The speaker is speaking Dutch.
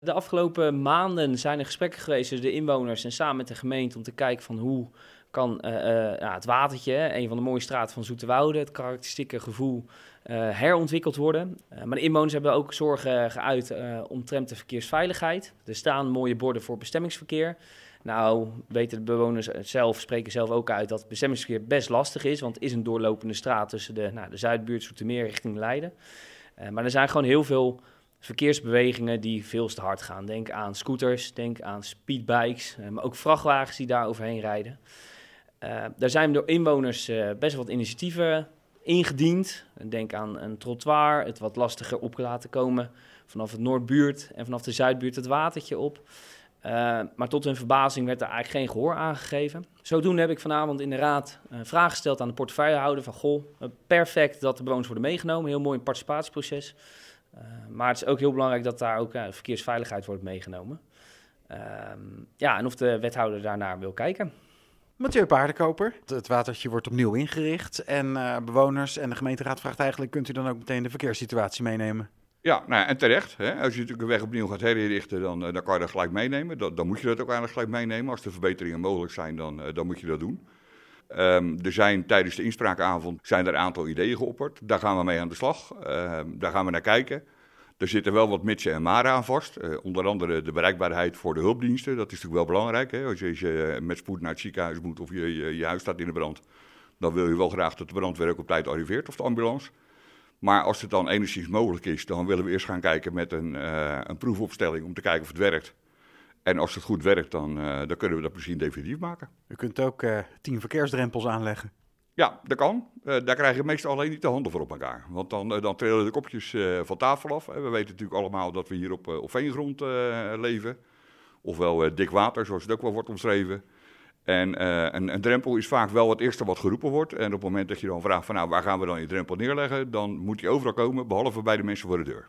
De afgelopen maanden zijn er gesprekken geweest tussen de inwoners en samen met de gemeente om te kijken van hoe kan uh, uh, ja, het watertje, een van de mooie straten van Zoeterwoude, het karakteristieke gevoel, uh, herontwikkeld worden. maar de inwoners hebben ook zorgen geuit omtrent de verkeersveiligheid. Er staan mooie borden voor bestemmingsverkeer. Nou, weten de bewoners zelf, spreken zelf ook uit dat bestemmingsverkeer best lastig is, want het is een doorlopende straat tussen de, nou, de Zuidbuurt, Zoetermeer richting Leiden. maar er zijn gewoon heel veel verkeersbewegingen die veel te hard gaan. Denk aan scooters, denk aan speedbikes, maar ook vrachtwagens die daar overheen rijden. Uh, daar zijn door inwoners uh, best wat initiatieven ingediend. Denk aan een trottoir, het wat lastiger op laten komen vanaf het Noordbuurt en vanaf de Zuidbuurt het watertje op. Maar tot hun verbazing werd er eigenlijk geen gehoor aangegeven. Zodoende heb ik vanavond in de raad een vraag gesteld aan de portefeuillehouder van... goh, perfect dat de bewoners worden meegenomen, heel mooi een participatieproces. Maar het is ook heel belangrijk dat daar ook verkeersveiligheid wordt meegenomen. Ehm, ja, en of de wethouder daarnaar wil kijken. Mathieu Paardenkoper. Het watertje wordt opnieuw ingericht. En uh, bewoners en de gemeenteraad vraagt eigenlijk... kunt u dan ook meteen de verkeerssituatie meenemen? Ja, nou, en terecht. Hè? Als je natuurlijk een weg opnieuw gaat herinrichten, dan, dan kan je dat gelijk meenemen. Dan, dan, moet je dat ook eigenlijk gelijk meenemen. Als er verbeteringen mogelijk zijn, dan, dan moet je dat doen. Um, er zijn tijdens de inspraakavond zijn er een aantal ideeën geopperd. Daar gaan we mee aan de slag. Uh, daar gaan we naar kijken. Er zitten wel wat mitsen en maren aan vast. Uh, onder andere de bereikbaarheid voor de hulpdiensten. Dat is natuurlijk wel belangrijk. Hè? Als, je, met spoed naar het ziekenhuis moet of je, je, huis staat in de brand, dan wil je wel graag dat de brandweer ook op tijd arriveert of de ambulance. Maar als het dan enigszins mogelijk is, dan willen we eerst gaan kijken met een, uh, een proefopstelling om te kijken of het werkt. En als het goed werkt, dan, uh, dan kunnen we dat misschien definitief maken. U kunt ook tien verkeersdrempels aanleggen. Ja, dat kan. Uh, daar krijg je meestal alleen niet de handen voor op elkaar. Want dan, dan trillen de kopjes van tafel af. We weten natuurlijk allemaal dat we hier op, op veengrond leven. Ofwel dik water, zoals het ook wel wordt omschreven. En een, een, drempel is vaak wel het eerste wat geroepen wordt. En op het moment dat je dan vraagt van nou, waar gaan we dan je drempel neerleggen, dan moet die overal komen, behalve bij de mensen voor de deur.